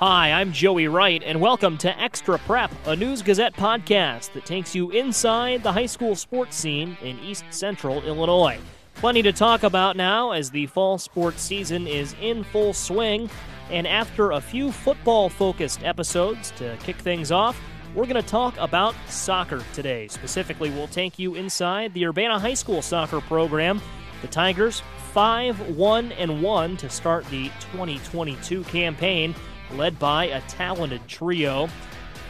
Hi, I'm Joey Wright, and welcome to Extra Prep, a News Gazette podcast that takes you inside the high school sports scene in East Central Illinois. Plenty to talk about now as the fall sports season is in full swing, and after a few football focused episodes to kick things off, we're going to talk about soccer today. Specifically, we'll take you inside the Urbana High School soccer program. The Tigers 5 1 and 1 to start the 2022 campaign led by a talented trio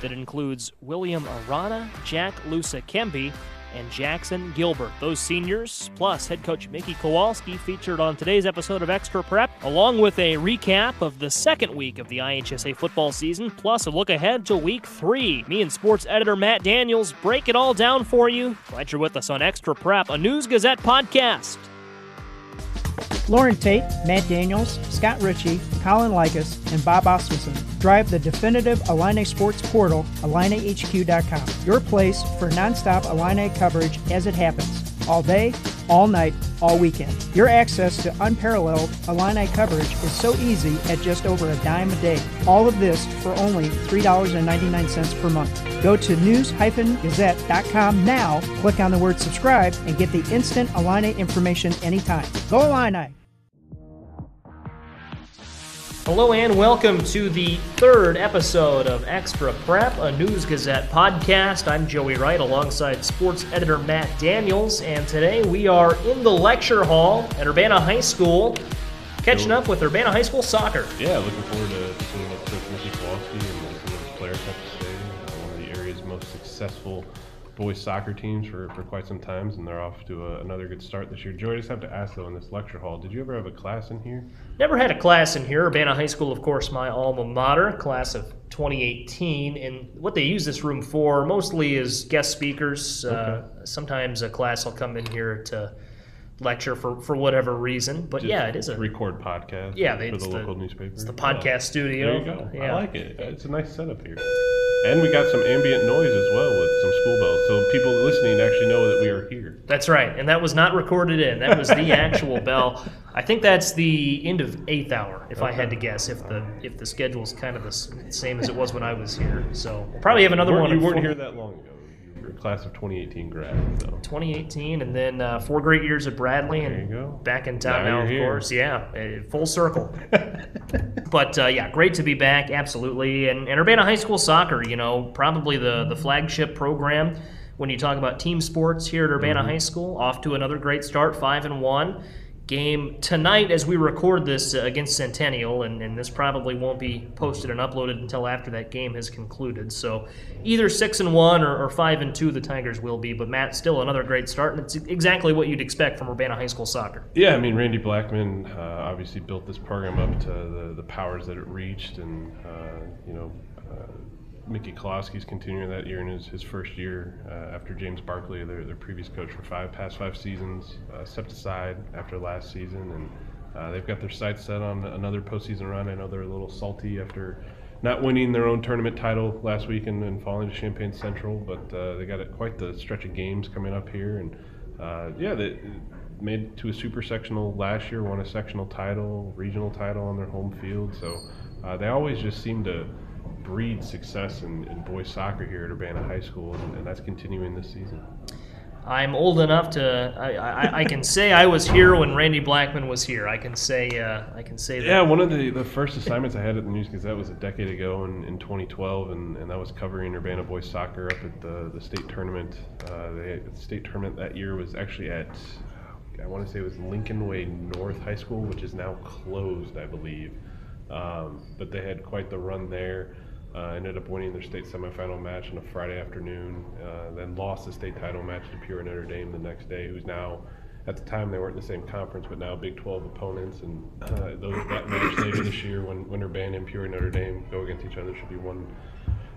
that includes William Arana, Jack Lusakembi, and Jackson Gilbert. Those seniors, plus head coach Miki Kowalski, featured on today's episode of Extra Prep, along with a recap of the second week of the IHSA football season, plus a look ahead to week three. Me and sports editor Matt Daniels break it all down for you. Glad you're with us on Extra Prep, a News Gazette podcast. Lauren Tate, Matt Daniels, Scott Richey, Colin Likas, and Bob Asmussen drive the definitive Illini sports portal, IlliniHQ.com. Your place for nonstop Illini coverage as it happens, all day, all night, all weekend. Your access to unparalleled Illini coverage is so easy at just over a dime a day. All of this for only $3.99 per month. Go to news-gazette.com now, click on the word subscribe, and get the instant Illini information anytime. Go Illini! Hello and welcome to the third episode of Extra Prep, a News Gazette podcast. I'm Joey Wright alongside sports editor Matt Daniels, and today we are in the lecture hall at Urbana High School, catching up with Urbana High School soccer. Yeah, looking forward to seeing what Coach Miki Kowalski and some of the players have to say. Uh, one of the area's most successful boys soccer teams for, for quite some times, and they're off to a, another good start this year. Joey, I just have to ask though, in this lecture hall, did you ever have a class in here? Never had a class in here. Urbana High School, of course, my alma mater, class of 2018. And what they use this room for mostly is guest speakers. Uh, sometimes a class will come in here to lecture for, for whatever reason. But Just yeah, it is a record podcast. Yeah, for the, the- local newspaper. it's the Yeah. podcast studio. There you go. Yeah. I like it. It's a nice setup here. And we got some ambient noise as well with some school bells, so people listening actually know that we are here. That's right, and that was not recorded in. That was the actual bell. I think that's the end of eighth hour, if I had to guess. If the if the schedule's kind of the same as it was when I was here, so we'll probably have another You one. You weren't here that long ago. You were a class of 2018 grad, so. 2018, and then uh, four great years at Bradley, and There you go. back in town Now now, of here. course. Yeah, full circle. but uh, yeah, great to be back, absolutely. And, and Urbana High School soccer, you know, probably the the flagship program when you talk about team sports here at Urbana Mm-hmm. High School. Off to another great start, five and one. Game tonight as we record this uh, against Centennial, and, and this probably won't be posted and uploaded until after that game has concluded. So either six and one or, or five and two, the Tigers will be. But Matt, still another great start, and it's exactly what you'd expect from Urbana High School soccer. Yeah, I mean, Randy Blackman uh, obviously built this program up to the, the powers that it reached, and uh, you know, Miki Kowalski's continuing that year in his, his first year uh, after James Barkley, their, their previous coach for five past five seasons, uh, stepped aside after last season, and uh, they've got their sights set on another postseason run. I know they're a little salty after not winning their own tournament title last week and, and falling to Champaign Central, but uh, they got quite the stretch of games coming up here, and uh, yeah, they made to a super sectional last year, won a sectional title, regional title on their home field. So uh, they always just seem to breed success in, in boys soccer here at Urbana High School, and, and that's continuing this season. I'm old enough to I, I, I can say I was here when Randy Blackman was here. I can say uh, I can say that. Yeah, one of the, the first assignments I had at the News Gazette was a decade ago in, in 2012, and, and that was covering Urbana boys soccer up at the, the state tournament. Uh, the state tournament that year was actually at, I want to say it was Lincoln Way North High School, which is now closed, I believe. Um, but they had quite the run there. Uh, ended up winning their state semifinal match on a Friday afternoon, uh, then lost the state title match to Peoria Notre Dame the next day, who's now at the time they weren't in the same conference, but now Big 12 opponents, and uh, those, that match later this year when Urbana and Peoria Notre Dame go against each other should be one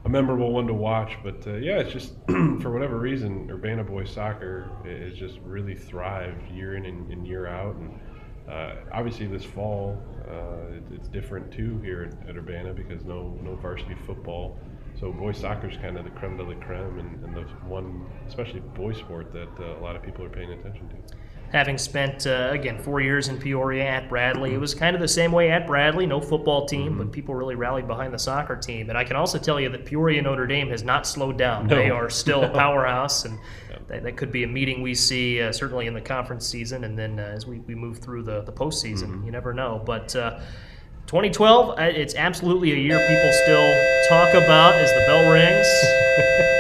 a memorable one to watch. But uh, yeah, it's just for whatever reason, Urbana boys soccer has just really thrived year in and, and year out, and uh, obviously this fall uh, it, it's different too here at, at, Urbana because no no varsity football. So boys soccer is kind of the creme de la creme, and, and the one, especially boys sport, that uh, a lot of people are paying attention to having spent uh, again four years in Peoria at Bradley. It was kind of the same way at Bradley, no football team, but people really rallied behind the soccer team. And I can also tell you that Peoria Notre Dame has not slowed down. No. They are still a powerhouse, and that, that, could be a meeting we see uh, certainly in the conference season, and then uh, as we, we move through the the postseason, mm-hmm. you never know. But uh, 2012, uh, it's absolutely a year people still talk about as the bell rings.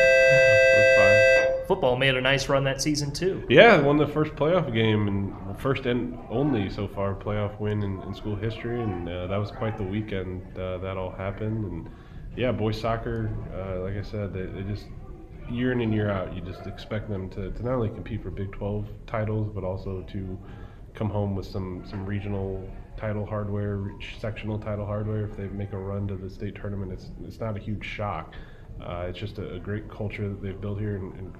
football made a nice run that season too. Yeah, won the first playoff game and first and only so far playoff win in, in school history, and uh, that was quite the weekend uh, that all happened. And yeah, boys soccer, uh, like I said, they, they, just year in and year out, you just expect them to, to not only compete for Big 12 titles, but also to come home with some some regional title hardware, sectional title hardware. If they make a run to the state tournament, it's it's not a huge shock. Uh, it's just a, a, great culture that they've built here, and, and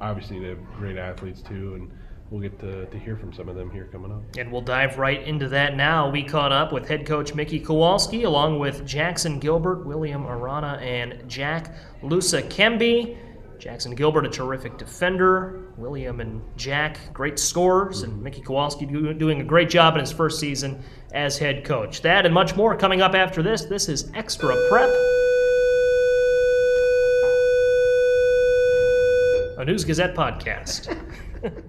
obviously they have great athletes too, and we'll get to, to hear from some of them here coming up. And we'll dive right into that now. We caught up with head coach Miki Kowalski along with Jackson Gilbert, William Arana, and Jack Lusakembi. Jackson Gilbert, a terrific defender. William and Jack, great scorers. And mm-hmm. Miki Kowalski doing a great job in his first season as head coach. That and much more coming up after this. This is Extra Prep. a News Gazette podcast.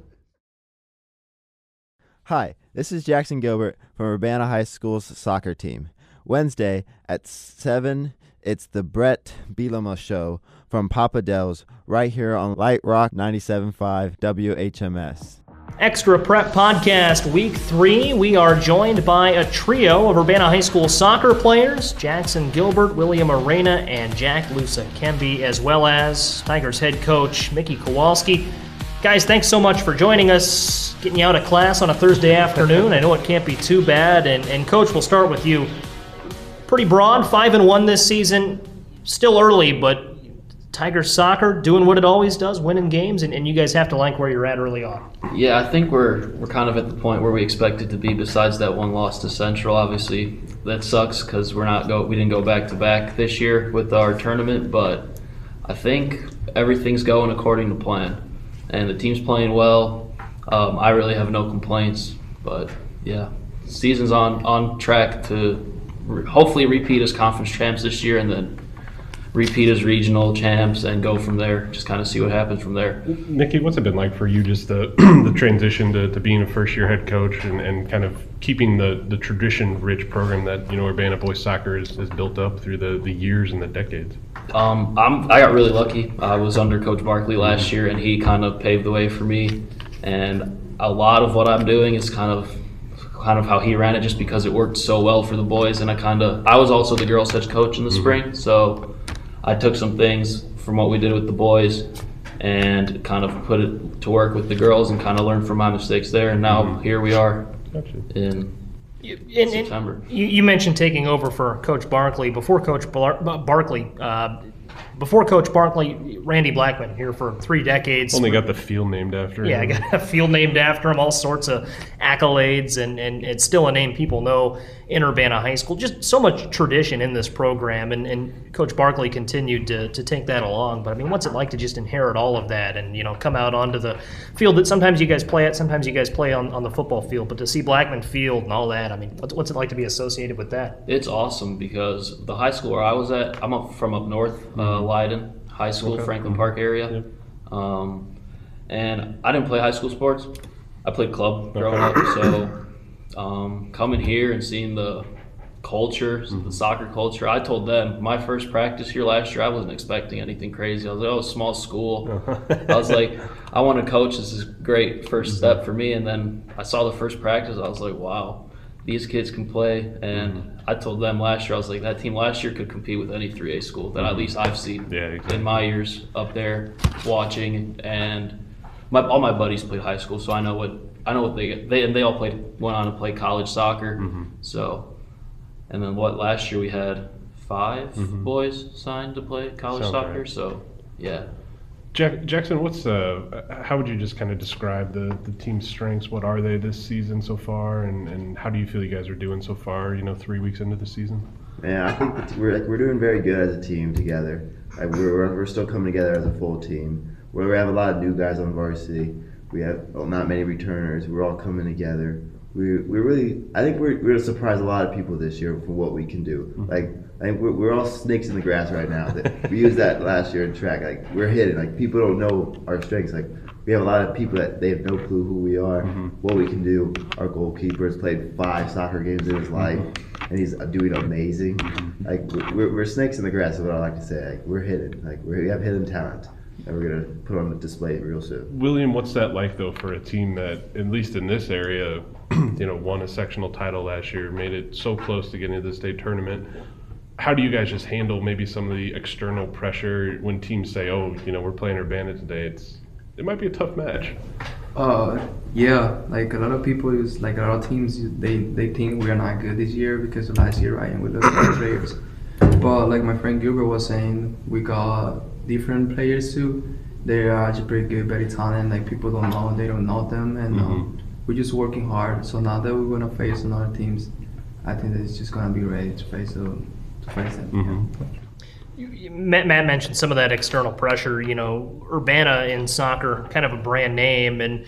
Hi, this is Jackson Gilbert from Urbana High School's soccer team. Wednesday at 7, it's the Brett Bielema Show from Papa Dell's right here on Light Rock 97.5 WHMS. Extra Prep Podcast Week 3. We are joined by a trio of Urbana High School soccer players Jackson Gilbert, William Arana, and Jack Lusakembi, as well as Tigers head coach Miki Kowalski. Guys, thanks so much for joining us, getting you out of class on a Thursday afternoon. I know it can't be too bad. And, and Coach, we'll start with you. Pretty broad, 5 and 1 this season. Still early, but Tiger soccer doing what it always does, winning games, and, and you guys have to like where you're at early on. Yeah, I think we're we're kind of at the point where we expected to be. Besides that one loss to Central, obviously that sucks because we're not go we didn't go back to back this year with our tournament. But I think everything's going according to plan, and the team's playing well. Um, I really have no complaints, but yeah, season's on on track to hopefully repeat as conference champs this year, and then repeat as regional champs and go from there. Just kind of see what happens from there. Nikki, what's it been like for you just the, the transition to, to being a first year head coach and, and kind of keeping the, the tradition rich program that, you know, Urbana boys soccer has, has built up through the, the years and the decades? Um, I'm, I got really lucky. I was under Coach Barkley last year and he kind of paved the way for me. And a lot of what I'm doing is kind of kind of how he ran it just because it worked so well for the boys and I kind of I was also the girls head coach in the mm-hmm. spring so I took some things from what we did with the boys and kind of put it to work with the girls and kind of learned from my mistakes there. And now mm-hmm. here we are gotcha. in in, September. You, you, mentioned taking over for Coach Barkley. Before Coach Bar- Barkley, uh, before Coach Barkley, Randy Blackman here for three decades. Only got the field named after him. Yeah, got a field named after him. All sorts of accolades, and and it's still a name people know in Urbana High School. Just so much tradition in this program, and, and Coach Barkley continued to, to take that along. But I mean, what's it like to just inherit all of that and you know come out onto the field that sometimes you guys play at, sometimes you guys play on, on the football field, but to see Blackman Field and all that, I mean, what's, what's it like to be associated with that? It's awesome because the high school where I was at, I'm up from up north, uh, Leyden High School, okay. Franklin Park area. Yep. Um, and I didn't play high school sports. I played club growing up, so um, coming here and seeing the culture, mm-hmm. the soccer culture. I told them my first practice here last year, I wasn't expecting anything crazy. I was like, oh, small school. I was like, I want to coach. This is great 1st mm-hmm. step for me. And then I saw the first practice. I was like, wow, these kids can play. And mm-hmm. I told them last year, I was like, that team last year could compete with any 3A school that at mm-hmm. least I've seen yeah, exactly. in my years up there watching. And my, all my buddies played high school, so I know what I know what they they and they all played went on to play college soccer. Mm-hmm. So, and then what last year we had 5 boys signed to play college Mm-hmm. Sounds soccer. right. So yeah, Jack, Jackson, what's uh, how would you just kind of describe the, the team's strengths? What are they this season so far, and, and how do you feel you guys are doing so far? You know, three weeks into the season. Yeah, I think that we're like we're doing very good as a team together. Like we're we're, we're still coming together as a full team. Where we have a lot of new guys on varsity. We have well, not many returners. We're all coming together. We we really I think we're we're gonna surprise a lot of people this year for what we can do. Like I think we're, we're all snakes in the grass right now. That- we used that last year in track. Like we're hidden. Like people don't know our strengths. Like we have a lot of people that they have no clue who we are, mm-hmm. what we can do. Our goalkeeper has played five soccer games in his mm-hmm. life, and he's doing amazing. Mm-hmm. Like we're, we're snakes in the grass. Is what I like to say. Like we're hidden. Like we're, we have hidden talent, and we're gonna put on the display real soon. William, what's that like though for a team that, at least in this area, you know, won a sectional title last year, made it so close to getting to the state tournament? How do you guys just handle maybe some of the external pressure when teams say, "Oh, you know, we're playing Urbana today"? It's it might be a tough match. Uh, yeah, like a lot of people is like a lot of teams they they think we are not good this year because of last year, right? And we lost players. But like my friend Gilbert was saying, we got different players too. They are actually pretty good, very talented. Like people don't know, they don't know them, and um, we're just working hard. So now that we're gonna face another teams, I think that it's just gonna be ready to face them. To face them. Matt, Matt mentioned some of that external pressure. You know, Urbana in soccer, kind of a brand name, and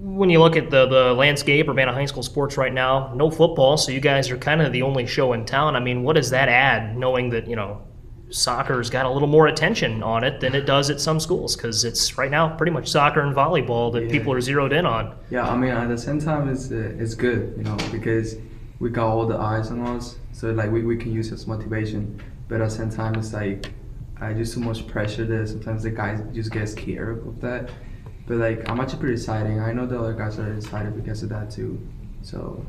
when you look at the the landscape, Urbana high school sports right now, no football, so you guys are kind of the only show in town. I mean, what does that add, knowing that you know soccer's got a little more attention on it than it does at some schools? Because it's right now pretty much soccer and volleyball that people are zeroed in on. Yeah, I mean at the same time it's uh, it's good, you know, because we got all the eyes on us, so like we, we can use as motivation. But at the same time, it's like I just so much pressure that sometimes the guys just get scared of that. But like I'm actually pretty excited. I know the other guys are excited because of that too. So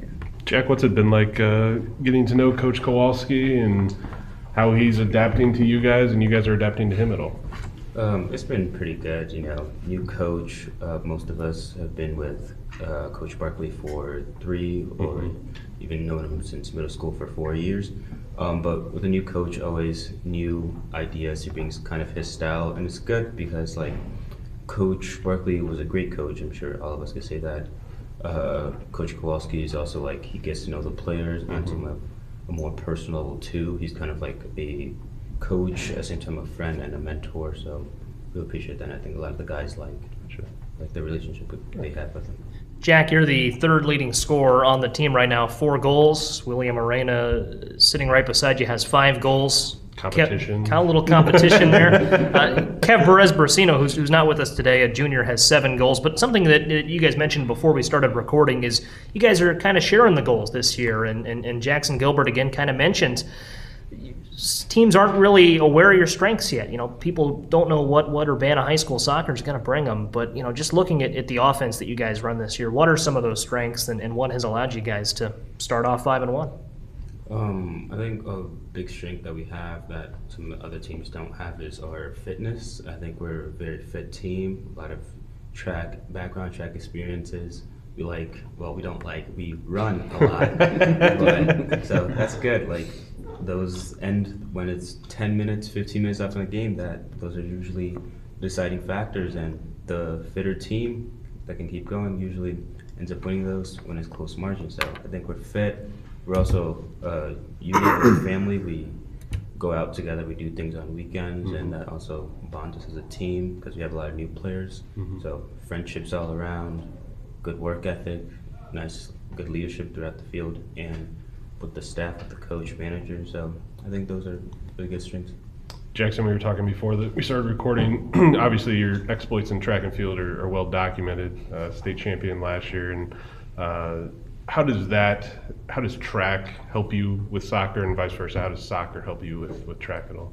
yeah. Jack, what's it been like uh, getting to know Coach Kowalski and how he's adapting to you guys, and you guys are adapting to him at all? Um, it's been pretty good, you know. New coach, uh, most of us have been with uh, Coach Barkley for three or even known him since middle school for four years. Um, but with a new coach, always new ideas. He brings kind of his style, and it's good because like Coach Barkley was a great coach. I'm sure all of us could say that. Uh, coach Kowalski is also like he gets to know the players onto a, a more personal level too. He's kind of like a coach, at the same time a friend and a mentor. So we appreciate that. And I think a lot of the guys like like the relationship with- they have with him. Jack, you're the third leading scorer on the team right now, four goals. William Arana, sitting right beside you, has five goals. Competition. Kev, a little competition there. Uh, Kev Perez Brasino, who's, who's not with us today, a junior, has seven goals. But something that uh, you guys mentioned before we started recording is you guys are kind of sharing the goals this year. And, and, and Jackson Gilbert, again, kind of mentioned teams aren't really aware of your strengths yet. You know, people don't know what, what Urbana High School soccer is going to bring them. But, you know, just looking at, at the offense that you guys run this year, what are some of those strengths and, and what has allowed you guys to start off 5 and 1? Um, I think a big strength that we have that some other teams don't have is our fitness. I think we're a very fit team. A lot of track background, track experiences. We like, well, we don't like, we run a lot. but, so that's good. Like those end when it's 10 minutes, 15 minutes after the game. That those are usually deciding factors, and the fitter team that can keep going usually ends up winning those when it's close margins. So I think we're fit. We're also uh, unique as a family. We go out together. We do things on weekends, and that also bonds us as a team because we have a lot of new players. So friendships all around, good work ethic, nice, good leadership throughout the field, and with the staff, with the coach, manager. So I think those are really good strengths. Jackson, we were talking before that we started recording. Obviously, your exploits in track and field are, are well documented. Uh, state champion last year, and uh, how does that, how does track help you with soccer, and vice versa? How does soccer help you with, with track at all?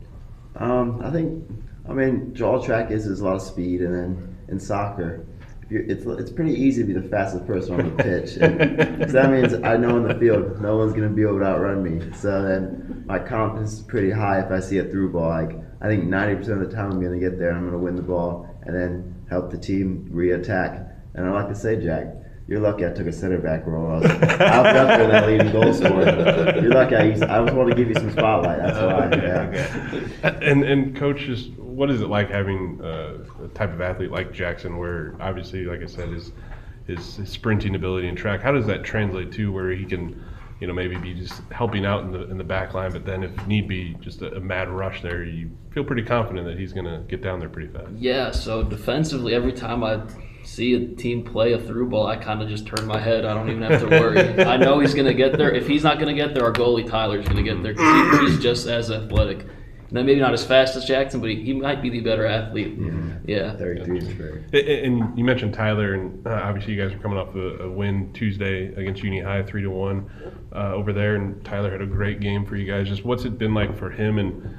Um, I think, I mean, all track is is a lot of speed, and then in soccer, if you're, it's it's pretty easy to be the fastest person on the pitch. And, so that means I know in the field, no one's gonna be able to outrun me. So then my confidence is pretty high if I see a through ball. Like I think 90% of the time I'm gonna get there, I'm gonna win the ball, and then help the team re-attack. And I like to say, Jack, you're lucky I took a center back role. I was, I was up there that leading goal scorer. You're lucky I, used, I was want to give you some spotlight. That's oh, why. Yeah. And and coach, just what is it like having uh, a type of athlete like Jackson, where obviously, like I said, his, his his sprinting ability and track. How does that translate to where he can, you know, maybe be just helping out in the in the back line, but then if need be, just a, a mad rush there, you feel pretty confident that he's going to get down there pretty fast. Yeah, so defensively, every time I see a team play a through ball, I kind of just turn my head. I don't even have to worry. I know he's going to get there. If he's not going to get there, our goalie Tyler's going to get there because he, he's just as athletic. Now, maybe not as fast as Jackson, but he, he might be the better athlete. Yeah. 33 is great. A- And you mentioned Tyler, and uh, obviously you guys are coming off a, a win Tuesday against Uni High, three to one uh, over there, and Tyler had a great game for you guys. Just what's it been like for him, and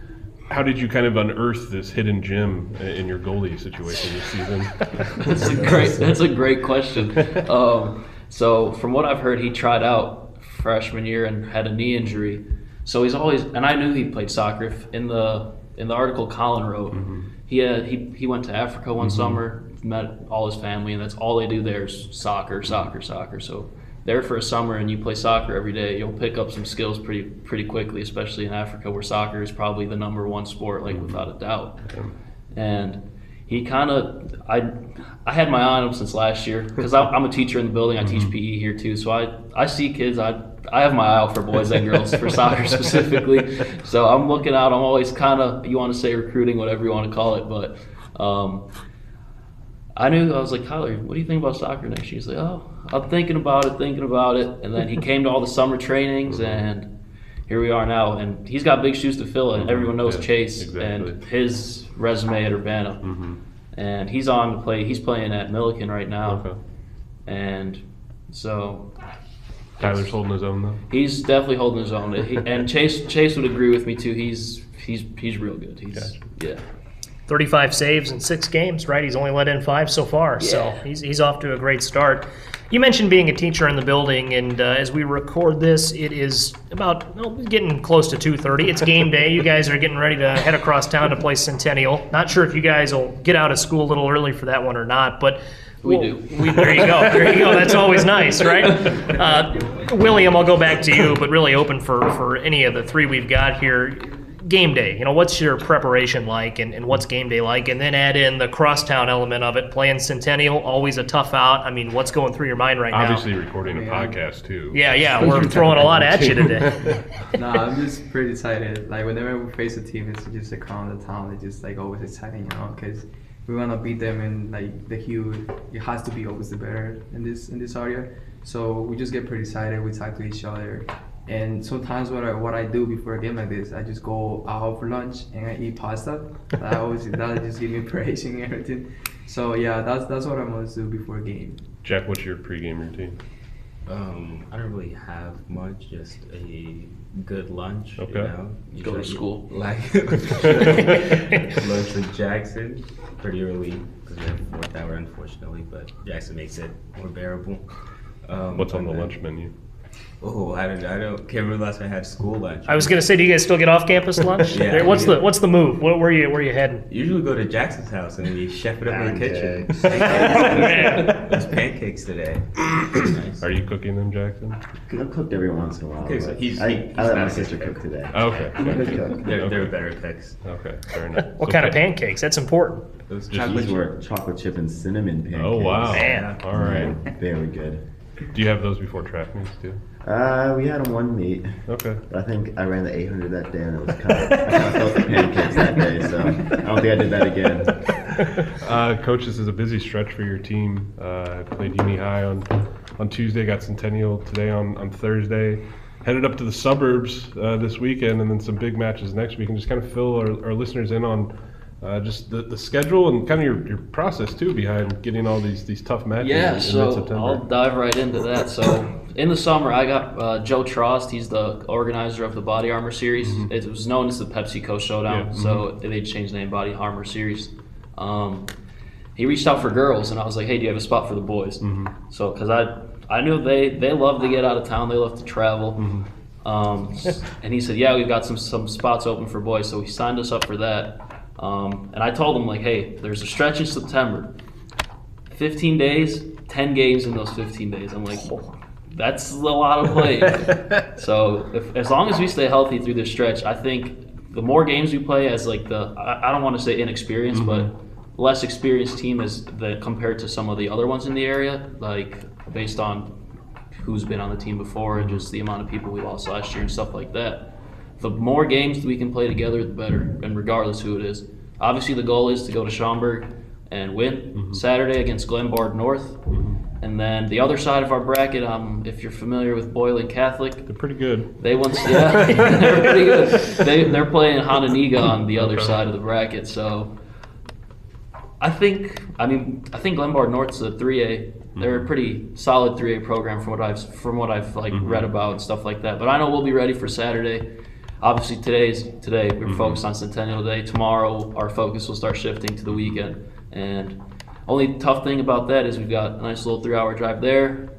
how did you kind of unearth this hidden gem in your goalie situation this season? That's a great. That's a great question. Um, so from what I've heard, he tried out freshman year and had a knee injury. So he's always, and I knew he played soccer. If- In the in the article Colin wrote, mm-hmm. he had he he went to Africa one mm-hmm. summer, met all his family, and that's all they do there is soccer, mm-hmm. soccer, soccer. So there for a summer and you play soccer every day, you'll pick up some skills pretty pretty quickly, especially in Africa where soccer is probably the number one sport, like without a doubt. And he kind of I I had my eye on him since last year because I'm a teacher in the building. I teach mm-hmm. PE here too, so I I see kids. I I have my eye out for boys and girls for soccer specifically. So I'm looking out. I'm always kind of you want to say recruiting, whatever you want to call it, but. Um, I knew I was like Tyler, what do you think about soccer next year? He's like, oh, I'm thinking about it, thinking about it, and then he came to all the summer trainings, mm-hmm. and here we are now. And he's got big shoes to fill, and mm-hmm. everyone knows Yeah, Chase exactly. and his resume at Urbana, Mhm. and he's on to play. He's playing at Millikin right now, Okay. and so Tyler's holding his own though. he's definitely holding his own. He, and Chase Chase would agree with me too. He's he's he's real good. He's Gotcha. yeah. 35 saves in six games, right? He's only let in five so far, so he's, he's off to a great start. You mentioned being a teacher in the building, and uh, as we record this, it is about well, getting close to 2:30. It's game day. You guys are getting ready to head across town to play Centennial. Not sure if you guys will get out of school a little early for that one or not, but We well, do. We, there you go. There you go. That's always nice, right? Uh, William, I'll go back to you, but really open for for any of the three we've got here game day. You know, what's your preparation like and, and what's game day like? And then add in the crosstown element of it, playing Centennial, always a tough out. I mean, what's going through your mind right Obviously now? Obviously, recording a podcast too. Yeah, yeah, we're throwing a lot at you today. nah, I'm just pretty excited. Like whenever we face a team, it's just a crown the town. It's just like always exciting, you know, because we wanna beat them and like the huge. It has to be always the better in this in this area. So we just get pretty excited. We talk to each other, and sometimes what I what I do before a game like this, I just go out for lunch and I eat pasta. That always that just give me inspiration and everything. So yeah, that's that's what I must do before a game. Jack, what's your pregame routine? Um, I don't really have much, just a good lunch. Okay. You know? Go to school. Like lunch with Jackson pretty early because we have fourth hour, unfortunately. But Jackson makes it more bearable. Um, What's on the then- lunch menu? Oh, I don't, I don't can't remember the last time I had school lunch. I was gonna say, do you guys still get off campus lunch? Yeah. What's the what's the move? Where, where you where are you heading? Usually go to Jackson's house and we chef it up in the kitchen. Pancakes. Man. There's pancakes today. nice. Are you cooking them, Jackson? I've cooked every once in a while. Okay, so but he's- I, he's I let not my a sister cook. cook today. Okay. I'm a good cook. They're, they're Okay. better cooks. Okay, fair enough. What So kind of pa- pancakes? That's important. Those These chocolate were chocolate chip and cinnamon pancakes. Oh wow! Man. All right. Very good. Do you have those before track meets too? Uh, we had them one meet. Okay. But I think I ran the 800 that day, and it was kind of I kind of felt the pancakes that day. So I don't think I did that again. Uh, coach, this is a busy stretch for your team. Uh, played Uni High on on Tuesday, got Centennial today on, on Thursday. Headed up to the suburbs uh, this weekend, and then some big matches next week. And just kind of fill our, our listeners in on uh, just the, the schedule and kind of your, your process too behind getting all these these tough matches in, Yeah, in so. I'll dive right into that. So in the summer, I got uh, Joe Trost. He's the organizer of the Body Armor Series. It was known as the PepsiCo Showdown, Mm-hmm. So they changed the name Body Armor Series. Um, he reached out for girls, and I was like, "Hey, do you have a spot for the boys?" Mm-hmm. So because I I knew they they love to get out of town, they love to travel. Mm-hmm. Um, and he said, "Yeah, we've got some some spots open for boys." So he signed us up for that. Um, and I told them like, "Hey, there's a stretch in September. 15 days, 10 games in those 15 days. I'm like, that's a lot of play. so if, as long as we stay healthy through this stretch, I think the more games we play as like the I, I don't want to say inexperienced, Mm-hmm. but less experienced team as the compared to some of the other ones in the area, like based on who's been on the team before and just the amount of people we lost last year and stuff like that. The more games we can play together, the better, and regardless who it is. Obviously, the goal is to go to Schaumburg and win mm-hmm. Saturday against Glenbard North. Mm-hmm. And then the other side of our bracket, um, if you're familiar with Boylan Catholic, They're pretty good. they once yeah, they're pretty good. They they're playing Hononegah on the other side of the bracket, so I think I mean I think Glenbard North's a three A. They're a mm-hmm. pretty solid three A program from what I've from what I've like read about and stuff like that. But I know we'll be ready for Saturday. Obviously today's today we're mm-hmm. focused on Centennial Day. Tomorrow our focus will start shifting to the weekend. And only tough thing about that is we've got a nice little three hour drive there,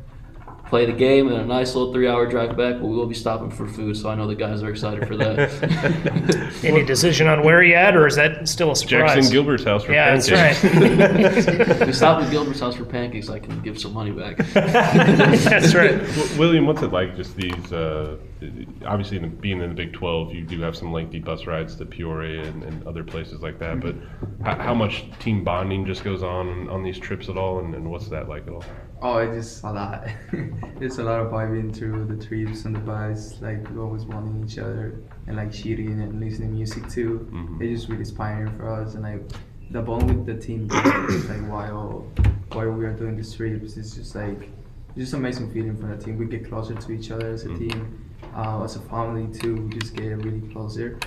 play the game, and a nice little three hour drive back. But we will be stopping for food, so I know the guys are excited for that. Any decision on where yet, or is that still a surprise? Jackson Gilbert's house for Yeah, that's pancakes. right. we stop at Gilbert's house for pancakes, I can give some money back. that's right. W- William, what's it like? Just these, uh, obviously, being in the Big 12, you do have some lengthy bus rides to Peoria and, and other places like that. But how, how much team bonding just goes on on these trips at all, and, and what's that like at all? Oh, it's just a lot. it's a lot of vibing through the trips on the bus, like we always wanting each other and like cheating and listening to music too. Mhm. It's just really inspiring for us and like the bond with the team like while while we are doing these trips it's just like it's just amazing feeling for the team. We get closer to each other as a Mhm. team, uh, as a family too. We just get really closer.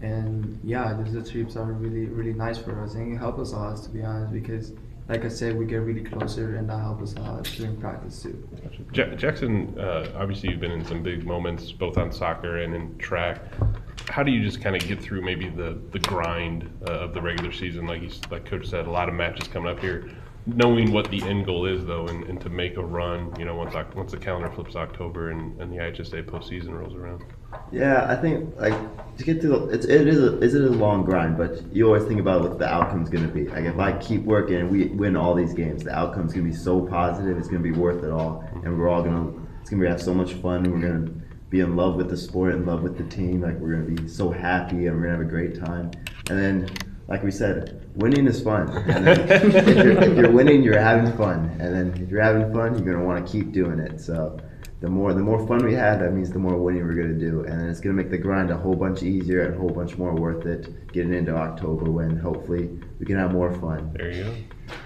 And yeah, just the trips are really really nice for us and it helps us a lot to be honest because like I said, we get really closer and that helps us lot during practice too. Ja- Jackson, uh, obviously, you've been in some big moments both on soccer and in track. How do you just kind of get through maybe the, the grind uh, of the regular season? Like he's, like Coach said, a lot of matches coming up here. Knowing what the end goal is, though, and, and to make a run, you know, once once the calendar flips October and, and the IHSA postseason rolls around. Yeah, I think like to get to the, it's it is a, is it a long grind, but you always think about what the outcome's gonna be. Like if I keep working and we win all these games, the outcome's gonna be so positive. It's gonna be worth it all, and we're all gonna it's gonna be have so much fun. We're gonna be in love with the sport, in love with the team. Like we're gonna be so happy, and we're gonna have a great time. And then, like we said, winning is fun. If, you're, if you're winning, you're having fun. And then if you're having fun, you're gonna want to keep doing it. So the more the more fun we have, that means the more winning we're gonna do, and then it's gonna make the grind a whole bunch easier and a whole bunch more worth it. Getting into October when hopefully we can have more fun. There you go.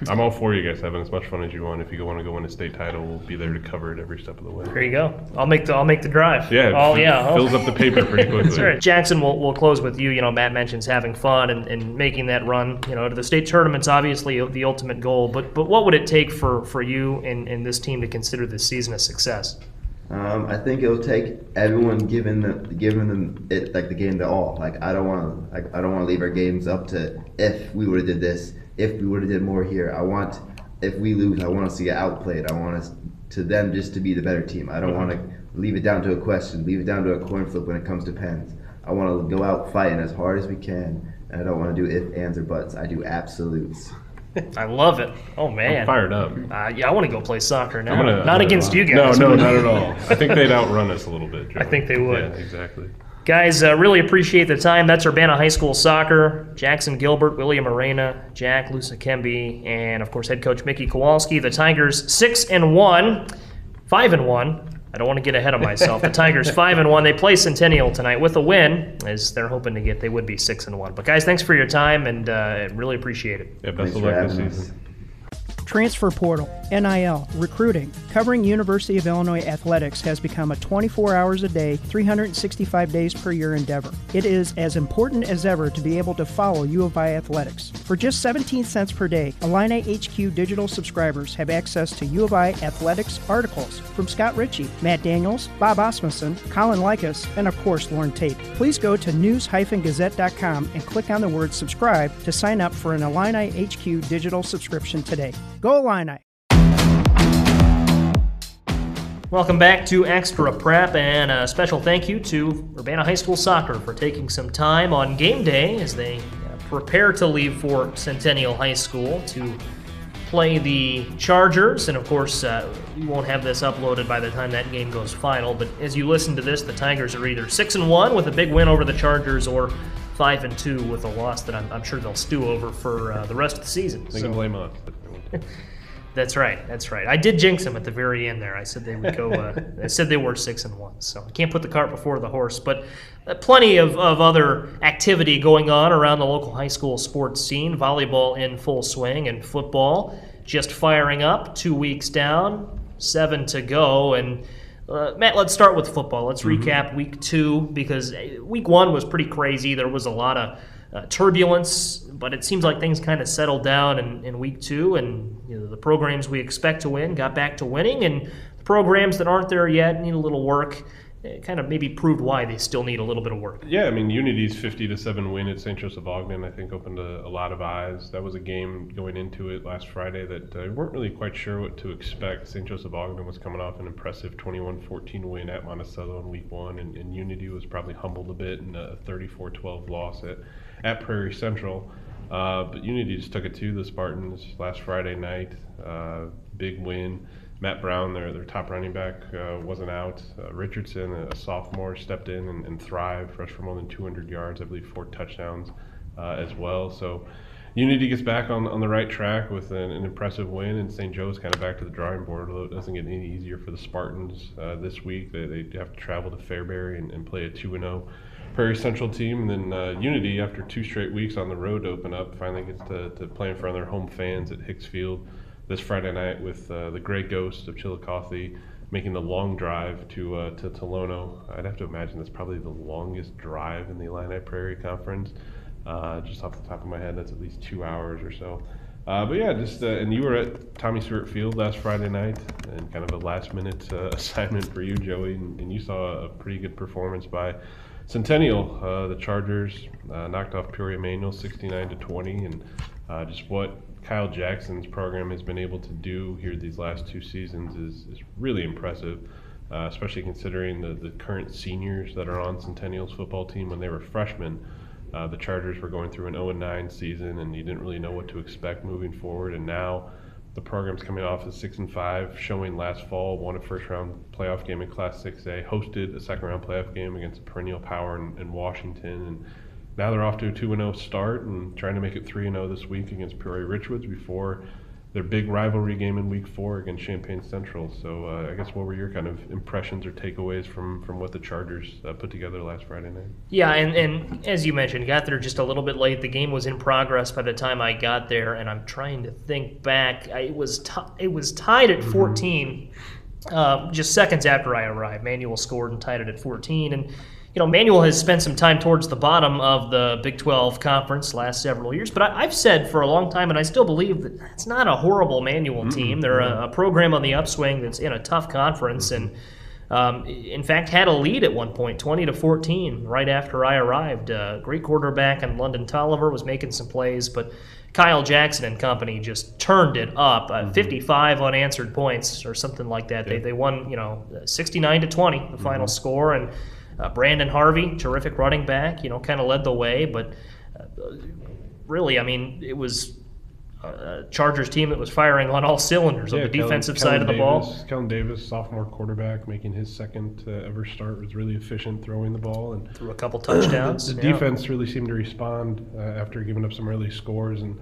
I'm all for you guys having as much fun as you want. If you want to go win a state title, we'll be there to cover it every step of the way. There you go. I'll make the I'll make the drive. Yeah, Oh it yeah. fills up the paper pretty quickly. That's right. Jackson, we'll, we'll close with you. You know, Matt mentions having fun and, and making that run. You know, to the state tournament's obviously the ultimate goal. But but what would it take for for you and, and this team to consider this season a success? Um, I think it'll take everyone giving the giving them it like the game to all. Like I don't want to like I don't want to leave our games up to if we would have did this, if we would have did more here. I want if we lose, I want us to get outplayed. I want us to them just to be the better team. I don't want to leave it down to a question, leave it down to a coin flip when it comes to pens. I want to go out fighting as hard as we can, and I don't want to do if, ands, or buts. I do absolutes. I love it. Oh man. I'm fired up. Uh, yeah, I want to go play soccer now. Gonna- Not against you guys. no, no, not at all. I think they'd outrun us a little bit. I think they would. Yeah, exactly. Guys, uh, really appreciate the time. That's Urbana High School soccer. Jackson Gilbert, William Arana, Jack Lusakembi, and of course head coach Miki Kowalski. The Tigers six and one, five and one. I don't want to get ahead of myself. The Tigers five and one. They play Centennial tonight with a win, as they're hoping to get. They would be six and one. But guys, thanks for your time and uh, really appreciate it. Yeah, Thanks best of luck this having us. season. Transfer portal, NIL, recruiting. Covering University of Illinois athletics has become a 24 hours a day, 365 days per year endeavor. It is as important as ever to be able to follow U of I athletics. For just 17 cents per day, Illini HQ digital subscribers have access to U of I athletics articles from Scott Richey, Matt Daniels, Bob Asmussen, Colin Likas, and of course Lauren Tate. Please go to news-gazette.com and click on the word subscribe to sign up for an Illini HQ digital subscription today. Go Illini! Welcome back to Extra Prep, and a special thank you to Urbana High School Soccer for taking some time on game day as they uh, prepare to leave for Centennial High School to play the Chargers, and of course, uh, we won't have this uploaded by the time that game goes final. But as you listen to this, the Tigers are either six and one with a big win over the Chargers, or five and two with a loss that I'm, I'm sure they'll stew over for uh, the rest of the season. They So- can blame us. that's right. That's right. I did jinx them at the very end there. I said they would go. Uh, I said they were six and one. So I can't put the cart before the horse. But uh, plenty of, of other activity going on around the local high school sports scene. Volleyball in full swing and football just firing up. Two weeks down, seven to go. And uh, Matt, let's start with football. Let's recap week two because week one was pretty crazy. There was a lot of uh, turbulence, but it seems like things kind of settled down in, in week two, and you know, the programs we expect to win got back to winning, and the programs that aren't there yet need a little work. It kind of maybe proved why they still need a little bit of work. Yeah, I mean Unity's 50 to seven win at St. Joseph Ogden, I think, opened a, a lot of eyes. That was a game going into it last Friday that uh, we weren't really quite sure what to expect. St. Joseph Ogden was coming off an impressive 21-14 win at Monticello in Week One, and, and Unity was probably humbled a bit in a 34-12 loss at at Prairie Central. Uh, but Unity just took it to the Spartans last Friday night. Uh, big win. Matt Brown, their, their top running back, uh, wasn't out. Uh, Richardson, a, sophomore, stepped in and, and thrived, rushed for more than 200 yards, I believe four touchdowns uh, as well. So Unity gets back on, on the right track with an, an impressive win, and St. Joe's kind of back to the drawing board, although it doesn't get any easier for the Spartans uh, this week. They, they have to travel to Fairbury and, and play a 2 0 Prairie Central team. And then uh, Unity, after two straight weeks on the road to open up, finally gets to, to play in front of their home fans at Hicks Field this Friday night with uh, the Gray Ghost of Chillicothe making the long drive to uh, to Tolono. I'd have to imagine that's probably the longest drive in the Illini Prairie Conference. Uh, just off the top of my head, that's at least two hours or so. Uh, but yeah, just uh, and you were at Tommy Stewart Field last Friday night, and kind of a last minute uh, assignment for you, Joey, and, and you saw a pretty good performance by Centennial. Uh, the Chargers knocked off Peoria Manual 69 to 20, and just what Kyle Jackson's program has been able to do here these last two seasons is, is really impressive, uh, especially considering the, the current seniors that are on Centennial's football team when they were freshmen. Uh, the Chargers were going through an 0 9 season, and you didn't really know what to expect moving forward. And now the program's coming off at 6 and 5, showing last fall, won a first round playoff game in Class 6A, hosted a second round playoff game against a perennial power in, in Washington. And now they're off to a 2 0 start and trying to make it 3 0 this week against Peoria Richwoods before their big rivalry game in week four against Champaign Central. So, uh, I guess what were your kind of impressions or takeaways from, from what the Chargers uh, put together last Friday night? Yeah, and, and as you mentioned, got there just a little bit late. The game was in progress by the time I got there, and I'm trying to think back. I, it was t- it was tied at 14, uh, just seconds after I arrived. Manual scored and tied it at 14, and you know Manual has spent some time towards the bottom of the Big 12 conference last several years. But I, I've said for a long time, and I still believe that it's not a horrible Manual team. They're a, a program on the upswing that's in a tough conference, and um, in fact, had a lead at one point, 20 to 14, right after I arrived. Uh, great quarterback and London Tolliver was making some plays, but Kyle Jackson and company just turned it up. Uh, 55 unanswered points or something like that. They, they won, you know, 69 to 20, the final score, and uh, Brandon Harvey, terrific running back, you know, kind of led the way, but uh, really, I mean, it was a Chargers team that was firing on all cylinders on the Kellen- defensive Kellen side of the ball. Davis- Kellen Davis, sophomore quarterback, making his second uh, ever start, was really efficient throwing the ball, and Threw a couple touchdowns. the yeah. defense really seemed to respond uh, after giving up some early scores, and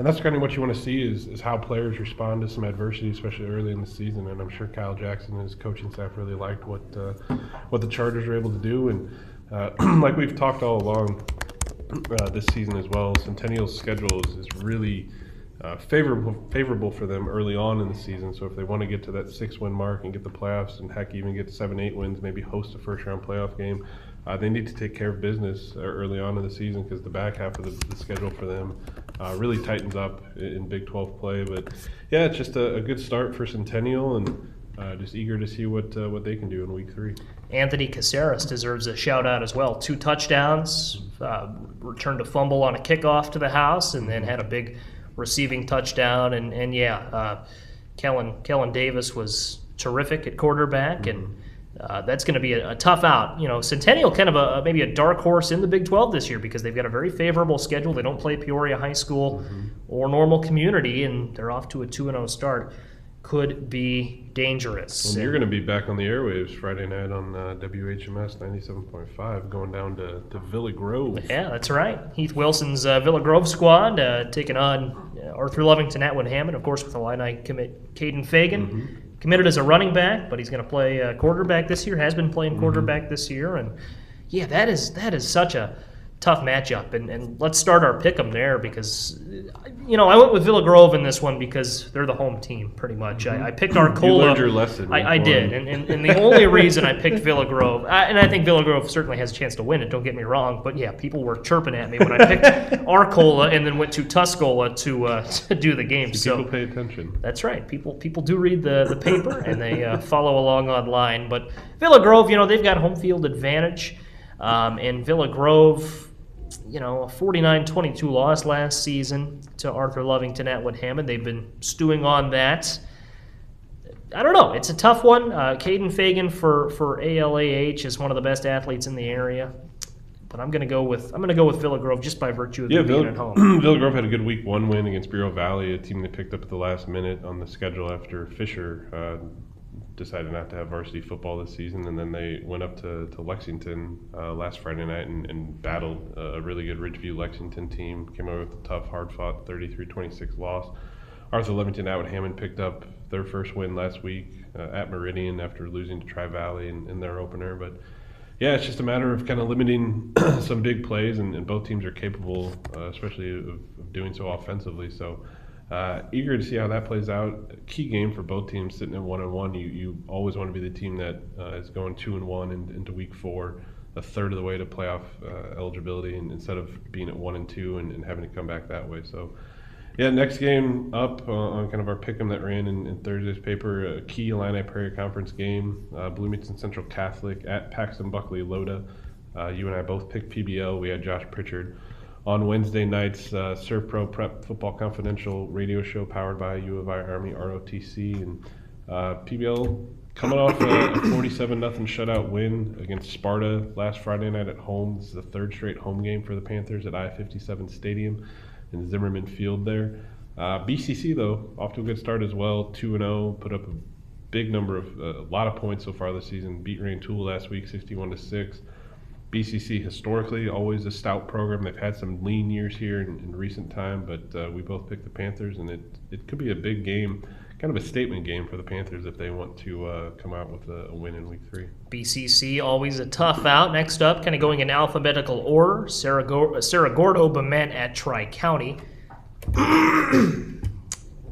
and that's kind of what you want to see is, is how players respond to some adversity, especially early in the season. And I'm sure Kyle Jackson and his coaching staff really liked what uh, what the Chargers were able to do, and uh, like we've talked all along uh, this season as well, Centennial's schedule is, is really uh, favorable favorable for them early on in the season. So if they want to get to that six win mark and get the playoffs, and heck, even get seven eight wins, maybe host a first round playoff game, uh, they need to take care of business uh, early on in the season because the back half of the, the schedule for them uh, really tightens up in, in Big 12 play. But yeah, it's just a, a good start for Centennial, and uh, just eager to see what uh, what they can do in Week Three. Anthony Caceres deserves a shout out as well. Two touchdowns, uh, returned a fumble on a kickoff to the house, and then had a big receiving touchdown. And, and yeah, uh, Kellen Kellen Davis was terrific at quarterback, and Uh, that's going to be a, a, tough out. You know, Centennial kind of a maybe a dark horse in the Big 12 this year because they've got a very favorable schedule. They don't play Peoria High School mm-hmm. or Normal Community, and they're off to a 2 0 start could be dangerous. Well, you're going to be back on the airwaves Friday night on uh, WHMS 97.5, going down to, to Villa Grove. Yeah, that's right. Heath Wilson's uh, Villa Grove squad uh, taking on uh, Arthur Lovington, Atwood Hammond, of course, with Illini commit Kaden Feagin. Mm-hmm. Committed as a running back, but he's going to play uh, quarterback this year. Has been playing mm-hmm. quarterback mm-hmm. this year, and yeah, that is that is such a tough matchup. And, and let's start our pick 'em there because, you know, I went with Villa Grove in this one because they're the home team pretty much. Mm-hmm. I, I, picked Arcola. You learned your lesson. I, I did. And, and, and, the only reason I picked Villa Grove, I, and I think Villa Grove certainly has a chance to win it, don't get me wrong. But yeah, people were chirping at me when I picked Arcola and then went to Tuscola to, uh, to do the game. So, people pay attention. That's right. People people do read the, the paper and they uh, follow along online. But Villa Grove, you know, they've got home field advantage. Um, and Villa Grove, you know, a 49-22 loss last season to Arthur Lovington at Atwood Hammond. They've been stewing on that. I don't know. It's a tough one. Uh, Kaden Feagin for for ALAH is one of the best athletes in the area, but I'm going to go with I'm going to go with Villa Grove just by virtue of yeah, being at home. Villa Grove had a good week one win against Bureau Valley, a team they picked up at the last minute on the schedule after Fisher uh, decided not to have varsity football this season, and then they went up to, to Lexington uh, last Friday night and, and battled a really good Ridgeview Lexington team. Came out with a tough, hard fought 33 26 loss. Arthur Lovington Atwood Hammond picked up their first win last week uh, at Meridian after losing to Tri Valley in, in, their opener. But yeah, it's just a matter of kind of limiting some big plays, and, and both teams are capable, uh, especially of, of, doing so offensively. So uh, eager to see how that plays out. Key game for both teams sitting at one and one. You you always want to be the team that uh, is going two and one in, into week four, a third of the way to playoff uh, eligibility, and instead of being at one and two and, and, having to come back that way. So. Yeah, next game up uh, on kind of our pick 'em that ran in, in Thursday's paper, a key Illini Prairie Conference game. Uh, Bloomington Central Catholic at Paxton Buckley Loda. Uh, you and I both picked PBL. We had Josh Pritchard on Wednesday nights, uh, Servpro Prep Football Confidential radio show powered by U of I Army ROTC and uh, PBL coming off a, a 47 nothing shutout win against Sparta last Friday night at home. This is the third straight home game for the Panthers at I-57 Stadium in Zimmerman Field there. Uh, BCC though off to a good start as well, two and zero, oh, put up a big number of uh, a lot of points so far this season. Beat Rantoul last week, 61 to six. BCC historically always a stout program. They've had some lean years here in, in recent time, but uh, we both picked the Panthers, and it it could be a big game, kind of a statement game for the Panthers if they want to uh, come out with a, a, win in Week Three. BCC always a tough out. Next up, kind of going in alphabetical order: Cerro, Go- Cerro Gordo Bement at Tri County.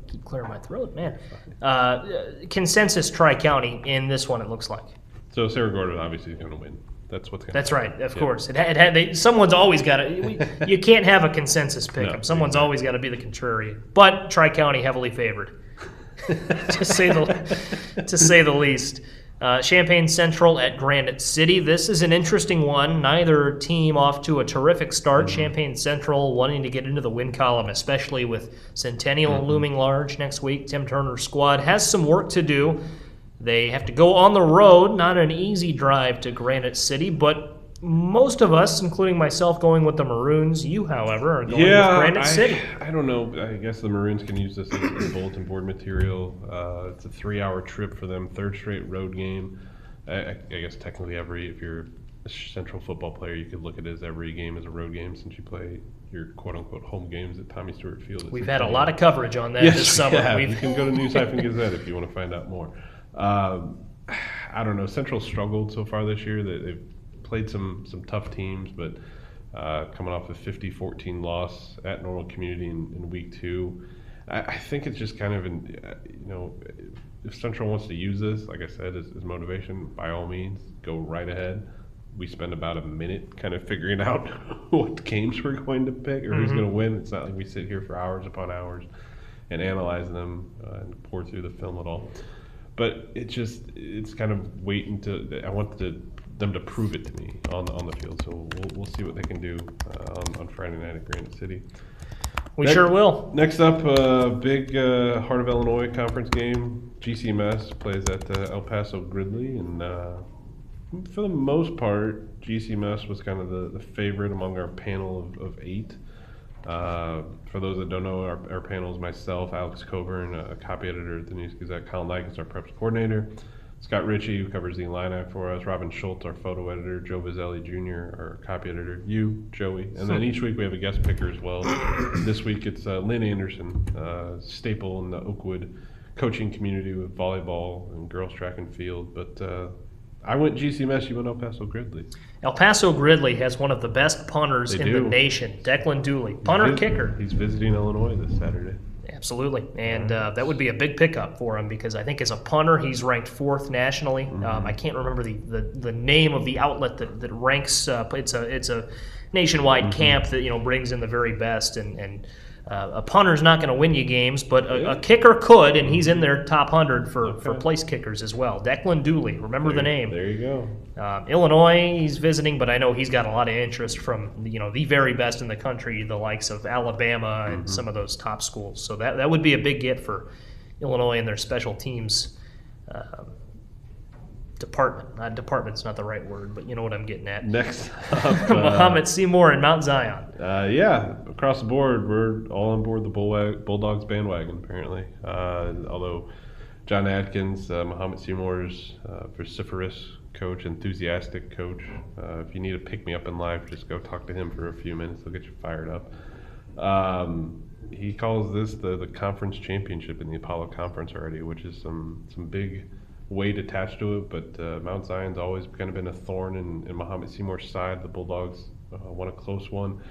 Keep clearing my throat, man. Uh, consensus Tri County in this one. It looks like. So Cerro Gordo obviously is going to win. That's what's going. That's right. Of yeah. course, it had, it had they, someone's always got to. You can't have a consensus pick. No, someone's exactly. always got to be the contrarian. But Tri County heavily favored, to say the to say the least. Uh, Champaign Central at Granite City. This is an interesting one. Neither team off to a terrific start. Mm-hmm. Champaign Central wanting to get into the win column, especially with Centennial mm-hmm. looming large next week. Tim Turner's squad has some work to do. They have to go on the road, not an easy drive to Granite City, but most of us, including myself, going with the Maroons. You, however, are going yeah, with Granite I, City. I don't know. I guess the Maroons can use this as, bulletin board material. Uh, it's a three-hour trip for them, third straight road game. I, I, guess technically, every if you're a central football player, you could look at it as every game as a road game since you play your quote-unquote home games at Tommy Stewart Field. We've had a lot of coverage on that yes, this summer. We you can go to News-Gazette if you want to find out more. Um, I don't know. Central struggled so far this year. They, have played some some tough teams, but uh, coming off a 50-14 loss at Normal Community in, in week two, I, I, think it's just kind of an, uh, you know, if Central wants to use this, like I said, as, as motivation, by all means, go right ahead. We spend about a minute kind of figuring out what games we're going to pick or mm-hmm. who's going to win. It's not like we sit here for hours upon hours and analyze them uh, and pour through the film at all but it just it's kind of waiting to I want to, them to prove it to me on the, on the field. So we'll, we'll see what they can do uh, on, on Friday night at Granite City. We next, sure will. Next up, uh, big uh, Heart of Illinois conference game. GCMS plays at uh, El Paso Gridley, and uh, For the most part, GCMS was kind of the, the favorite among our panel of, of eight. Uh, for those that don't know, our, our panel is myself, Alex Coburn, a copy editor at the News Gazette, Colin Like is our preps coordinator, Scott Richey, who covers the Illini for us, Robin Scholz, our photo editor, Joe Vizzelli Jr., our copy editor, you, Joey. And then each week we have a guest picker as well. this week it's uh, Lynn Anderson, uh, staple in the Oakwood coaching community with volleyball and girls track and field. But uh, I went GCMS, you went El Paso Gridley. El Paso Gridley has one of the best punters They in do. the nation, Declan Dooley. Punter He's kicker. He's visiting Illinois this Saturday. Absolutely, and uh, that would be a big pickup for him because I think as a punter he's ranked fourth nationally. Mm-hmm. Um, I can't remember the, the, the name of the outlet that, that ranks. Uh, it's a it's a nationwide Mm-hmm. camp that you know brings in the very best, and and uh, a punter's not going to win you games, but a, a kicker could, and he's in their top hundred for, for place kickers as well. Declan Dooley, remember the name. There you go. Um, Illinois, he's visiting, but I know he's got a lot of interest from you know the very best in the country, the likes of Alabama and some of those top schools. So that that would be a big get for Illinois and their special teams um, department. Not department's not the right word, but you know what I'm getting at. Next up, uh, Mahomet-Seymour and Mount Zion. Uh, yeah, across the board, we're all on board the Bulldogs bandwagon, apparently. Uh, although John Adkins, uh, Mahomet-Seymour's uh, vociferous coach, enthusiastic coach. Uh, if you need to pick me up in life, just go talk to him for a few minutes. He'll get you fired up. Um, he calls this the, the conference championship in the Apollo Conference already, which is some, some big weight attached to it. But uh, Mount Zion's always kind of been a thorn in, in Mahomet-Seymour's side. The Bulldogs uh, won a close one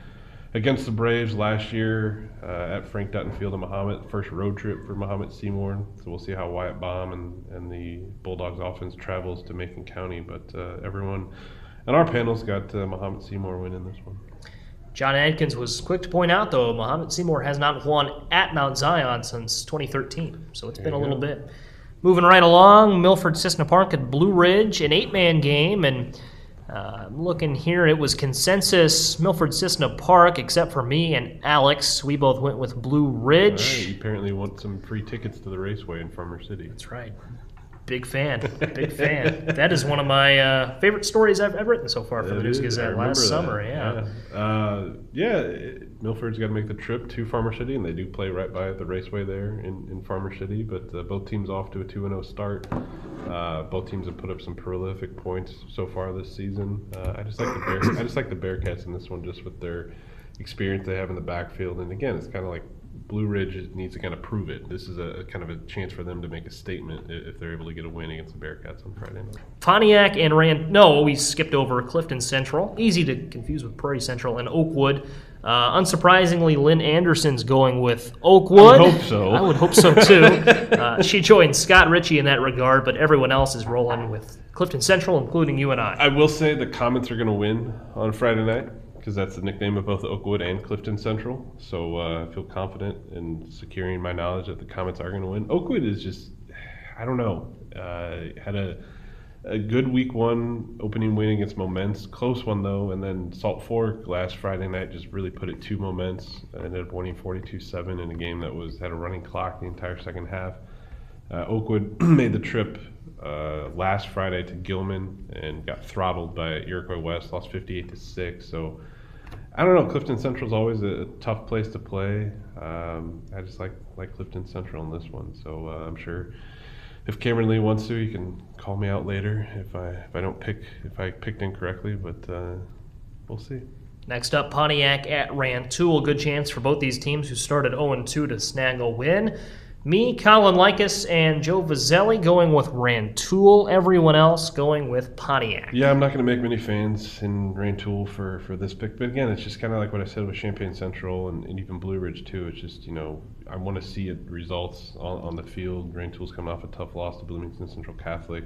against the Braves last year uh, at Frank Dutton Field in Mahomet. First road trip for Mahomet-Seymour. So we'll see how Wyatt Baum and, and the Bulldogs offense travels to Macon County. But uh, everyone and our panel's got uh, Mahomet-Seymour winning this one. John Adkins was quick to point out, though, Mahomet-Seymour has not won at Mount Zion since 2013, so it's been a little bit. Moving right along, Milford Cissna Park at Blue Ridge, an eight man game, and uh, I'm looking here, it was consensus Milford Cissna Park, except for me and Alex. We both went with Blue All right, Ridge. you apparently want some free tickets to the raceway in Farmer City. That's right. Big fan. Big fan. That is one of my uh, favorite stories I've ever written so far for the It News is, I Gazette last that, summer. Yeah. Yeah, uh, yeah it- Milford's got to make the trip to Farmer City, and they do play right by the raceway there in, in Farmer City. But uh, both teams off to a 2 and 0 start. Uh, both teams have put up some prolific points so far this season. Uh, I just like the Bear, I just like the Bearcats in this one, just with their experience they have in the backfield. And again, it's kind of like Blue Ridge needs to kind of prove it. This is a, kind of a chance for them to make a statement if they're able to get a win against the Bearcats on Friday night. Pontiac and Rand. No, we skipped over Clifton Central. Easy to confuse with Prairie Central and Oakwood. Uh, unsurprisingly, Lynn Anderson's going with Oakwood. I would hope so. I would hope so too. uh, she joined Scott Richey in that regard, but everyone else is rolling with Clifton Central, including you and I. I will say the Comets are going to win on Friday night because that's the nickname of both Oakwood and Clifton Central. So uh, I feel confident in securing my knowledge that the Comets are going to win. Oakwood is just, I don't know, uh, had a a good week one opening win against Momence, close one though, and then Salt Fork last Friday night just really put it to Momence. Ended up winning 42-7 in a game that was had a running clock the entire second half. Uh, Oakwood made the trip uh, last Friday to Gilman and got throttled by Iroquois West, lost 58 to six. So I don't know. Clifton Central's always a, tough place to play. Um, I just like like Clifton Central in this one. So uh, I'm sure if Cameron Lee wants to, he can call me out later if I if I don't pick if I picked incorrectly. But uh, we'll see. Next up, Pontiac at Rantoul. Good chance for both these teams who started 0 2 to snag a win. Me, Colin Likas, and Joe Vizzelli going with Rantoul. Everyone else going with Pontiac. Yeah, I'm not going to make many fans in Rantoul for, for this pick, but again, it's just kind of like what I said with Champaign Central and, and even Blue Ridge too. It's just you know I want to see it results on, on the field. Rantoul's coming off a tough loss to Bloomington Central Catholic.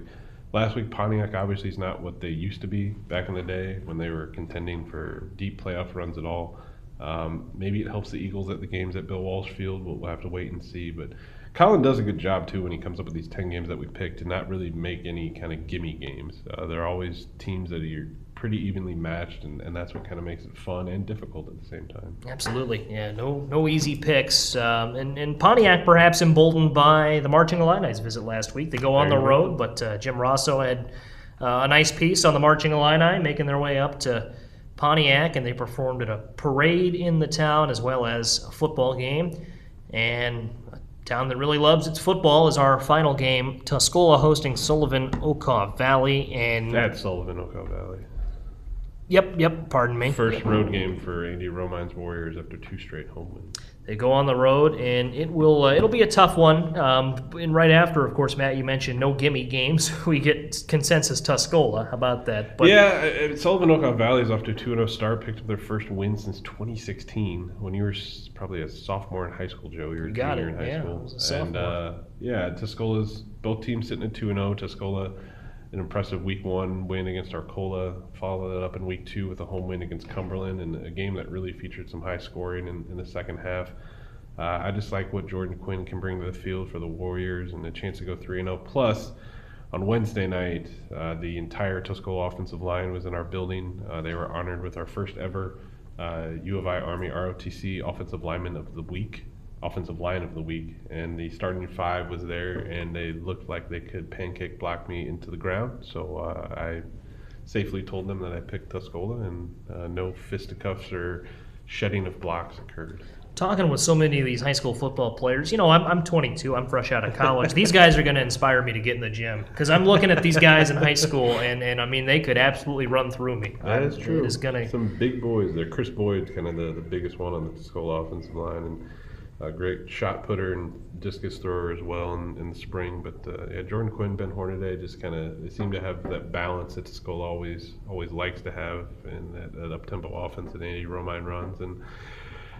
Last week, Pontiac obviously is not what they used to be back in the day when they were contending for deep playoff runs at all. Um, maybe it helps the Eagles at the games at Bill Walsh Field. We'll, we'll have to wait and see. But Colin does a good job too when he comes up with these ten games that we picked to not really make any kind of gimme games. Uh, they're always teams that are pretty evenly matched, and, and that's what kind of makes it fun and difficult at the same time. Absolutely, yeah. No, no easy picks. Um, and, and Pontiac perhaps emboldened by the Marching Illini's visit last week. They go on the road, but uh, Jim Rossow had uh, a nice piece on the Marching Illini, making their way up to Pontiac, and they performed at a parade in the town as well as a football game. And a town that really loves its football is our final game. Tuscola hosting Sullivan Okaw Valley, and At Sullivan Okaw Valley. Yep, yep. Pardon me. First road game for Andy Romine's Warriors after two straight home wins. They go on the road, and it will uh, it'll be a tough one. Um, and right after, of course, Matt, you mentioned no gimme games. We get consensus Tuscola. How about that? But yeah, uh, Sullivan Okaw Valley is off to a 2 0 start, picked up their first win since 2016 when you were probably a sophomore in high school, Joe. You were a got junior it, in high yeah, I school. was a and sophomore. uh, yeah, Tuscola's both teams sitting at 2 0. Tuscola, an impressive week one win against Arcola, followed it up in week two with a home win against Cumberland, and a game that really featured some high scoring in, in the second half. Uh, I just like what Jordan Quinn can bring to the field for the Warriors and the chance to go 3 0. Plus, on Wednesday night, uh, the entire Tuscola offensive line was in our building. Uh, they were honored with our first ever uh, U of I Army ROTC Offensive Lineman of the Week, Offensive Line of the Week. And the starting five was there, and they looked like they could pancake block me into the ground. So uh, I safely told them that I picked Tuscola, and uh, no fisticuffs or shedding of blocks occurred. talking with so many of these high school football players, you know, I'm, I'm 22. I'm fresh out of college. these guys are going to inspire me to get in the gym because I'm looking at these guys in high school, and, and I mean, they could absolutely run through me. That is true. is gonna Some big boys there. Chris Boyd's kind of the, the biggest one on the Tuscola offensive line, and a great shot putter and discus thrower as well in, in the spring. But uh, yeah, Jordan Quinn, Ben Hornaday, just kind of they seem to have that balance that Tuscola always always likes to have in that, that up tempo offense that Andy Romine runs. And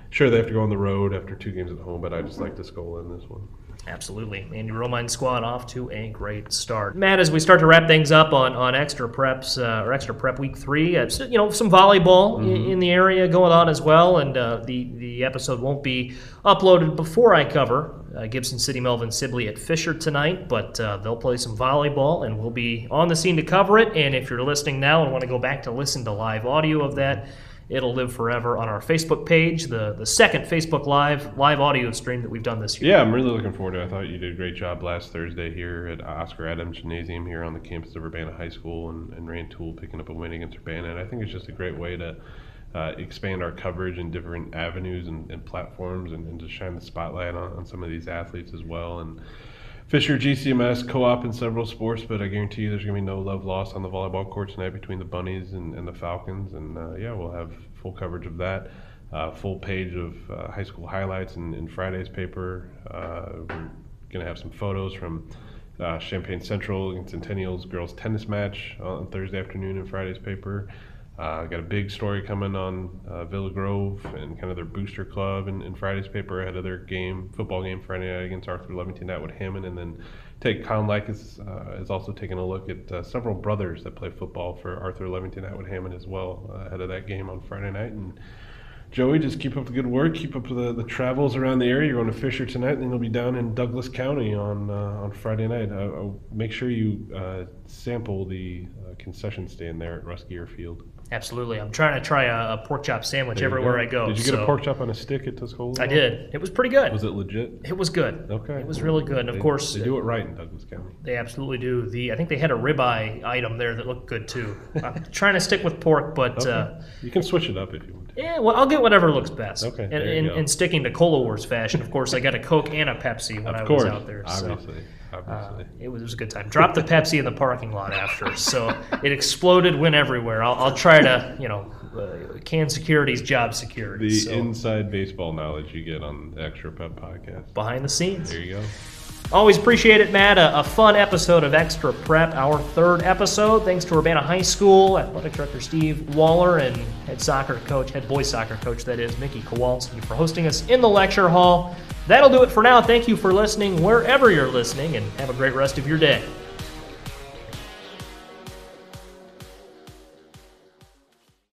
sure, they have to go on the road after two games at home, but I just like Tuscola in this one. Absolutely. and Andy Romine squad off to a great start. Matt, as we start to wrap things up on, on extra preps uh, or extra prep week three, uh, you know, some volleyball i- in, the area going on as well. And uh, the, the episode won't be uploaded before I cover uh, Gibson City Melvin Sibley at Fisher tonight, but uh, they'll play some volleyball and we'll be on the scene to cover it. And if you're listening now and want to go back to listen to live audio of that, It'll live forever on our Facebook page, the, the second Facebook Live live audio stream that we've done this year. Yeah, I'm really looking forward to it. I thought you did a great job last Thursday here at Oscar Adams Gymnasium here on the campus of Urbana High School and, and Rantoul picking up a win against Urbana. And I think it's just a great way to uh, expand our coverage in different avenues and, and platforms and, and to shine the spotlight on, on some of these athletes as well. And Fisher GCMS co-op in several sports, but I guarantee you there's going to be no love lost on the volleyball court tonight between the Bunnies and, and the Falcons. And uh, yeah, we'll have full coverage of that. Uh, full page of uh, high school highlights in, in Friday's paper. Uh, we're going to have some photos from uh, Champaign Central and Centennial's girls tennis match on Thursday afternoon in Friday's paper. Uh, got a big story coming on uh, Villa Grove and kind of their booster club in Friday's paper ahead of their game, football game Friday night against Arthur Lovington Atwood Hammond. And then take Colin Likas uh, is also taking a look at uh, several brothers that play football for Arthur Lovington Atwood Hammond as well uh, ahead of that game on Friday night. And Joey, just keep up the good work. Keep up the, the travels around the area. You're going to Fisher tonight, and then you'll be down in Douglas County on uh, on Friday night. Uh, uh, make sure you uh, sample the uh, concession stand there at Ruskier Field. Absolutely. I'm trying to try a, a pork chop sandwich There everywhere I go. Did you get so- a pork chop on a stick at Tuscola? I did. It was pretty good. Was it legit? It was good. Okay. It was really good. And of They- course, they do it right in Douglas County. They absolutely do. The I think they had a ribeye item there that looked good too. I'm trying to stick with pork, but Okay. uh, you can switch it up if you want. yeah, well, I'll get whatever looks best. Okay, And, and, go. and sticking to Cola Wars fashion, of course, I got a Coke and a Pepsi when I course, was out there. so, obviously, obviously. uh, it, was, it was a good time. Dropped the Pepsi in the parking lot after, so it exploded, went everywhere. I'll, I'll try to, you know, uh, can security's job security. the so, inside baseball knowledge you get on the Extra Pep podcast. behind the scenes. There you go. Always appreciate it, Matt. A, a fun episode of Extra Prep, our third episode. Thanks to Urbana High School athletic director Steve Waller and head soccer coach, head boys soccer coach, that is, Miki Kowalski, for hosting us in the lecture hall. That'll do it for now. Thank you for listening wherever you're listening, and have a great rest of your day.